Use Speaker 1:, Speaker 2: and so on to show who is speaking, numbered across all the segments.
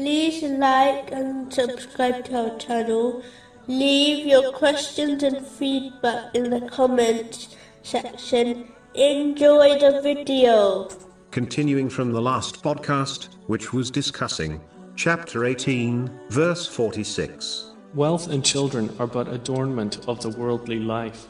Speaker 1: like and subscribe to our channel. Leave your questions and feedback in the comments section. Enjoy the video.
Speaker 2: Continuing from the last podcast, which was discussing chapter 18, verse 46.
Speaker 3: Wealth and children are but adornment of the worldly life.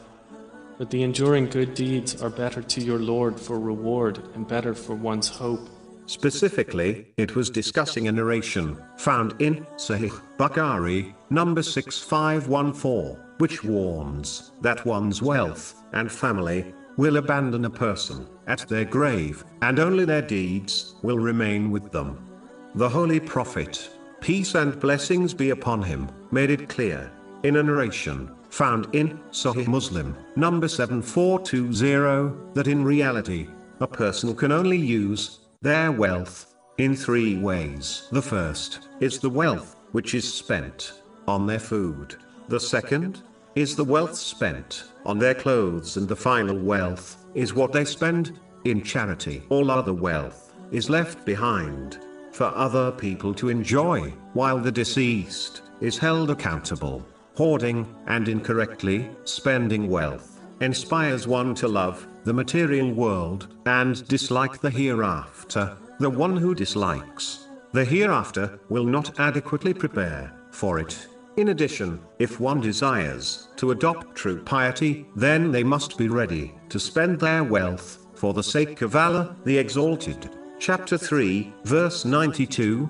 Speaker 3: But the enduring good deeds are better to your Lord for reward and better for one's hope.
Speaker 2: Specifically, it was discussing a narration found in Sahih Bukhari, number 6514, which warns that one's wealth and family will abandon a person at their grave, and only their deeds will remain with them. The Holy Prophet, peace and blessings be upon him, made it clear, in a narration found in Sahih Muslim, number 7420, that in reality, a person can only use their wealth in three ways. The first is the wealth which is spent on their food. The second is the wealth spent on their clothes, and the final wealth is what they spend in charity. All other wealth is left behind for other people to enjoy, while the deceased is held accountable. Hoarding and incorrectly spending wealth inspires one to love the material world and dislike the hereafter. The one who dislikes the hereafter will not adequately prepare for it. In addition, if one desires to adopt true piety, then they must be ready to spend their wealth for the sake of Allah, the Exalted. Chapter 3, verse 92.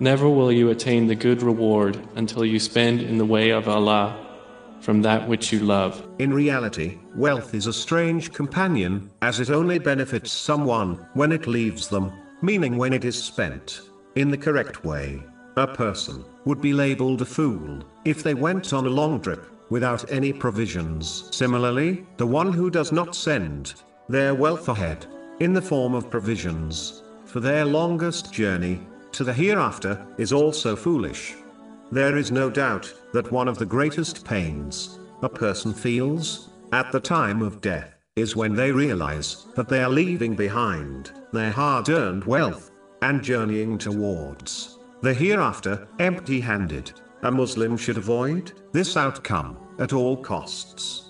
Speaker 3: Never will you attain the good reward until you spend in the way of Allah from that which you love.
Speaker 2: In reality, wealth is a strange companion, as it only benefits someone when it leaves them, meaning when it is spent in the correct way. A person would be labeled a fool if they went on a long trip without any provisions. Similarly, the one who does not send their wealth ahead in the form of provisions for their longest journey to the hereafter is also foolish. There is no doubt that one of the greatest pains a person feels at the time of death is when they realize that they are leaving behind their hard earned wealth and journeying towards the hereafter empty handed. A Muslim should avoid this outcome at all costs.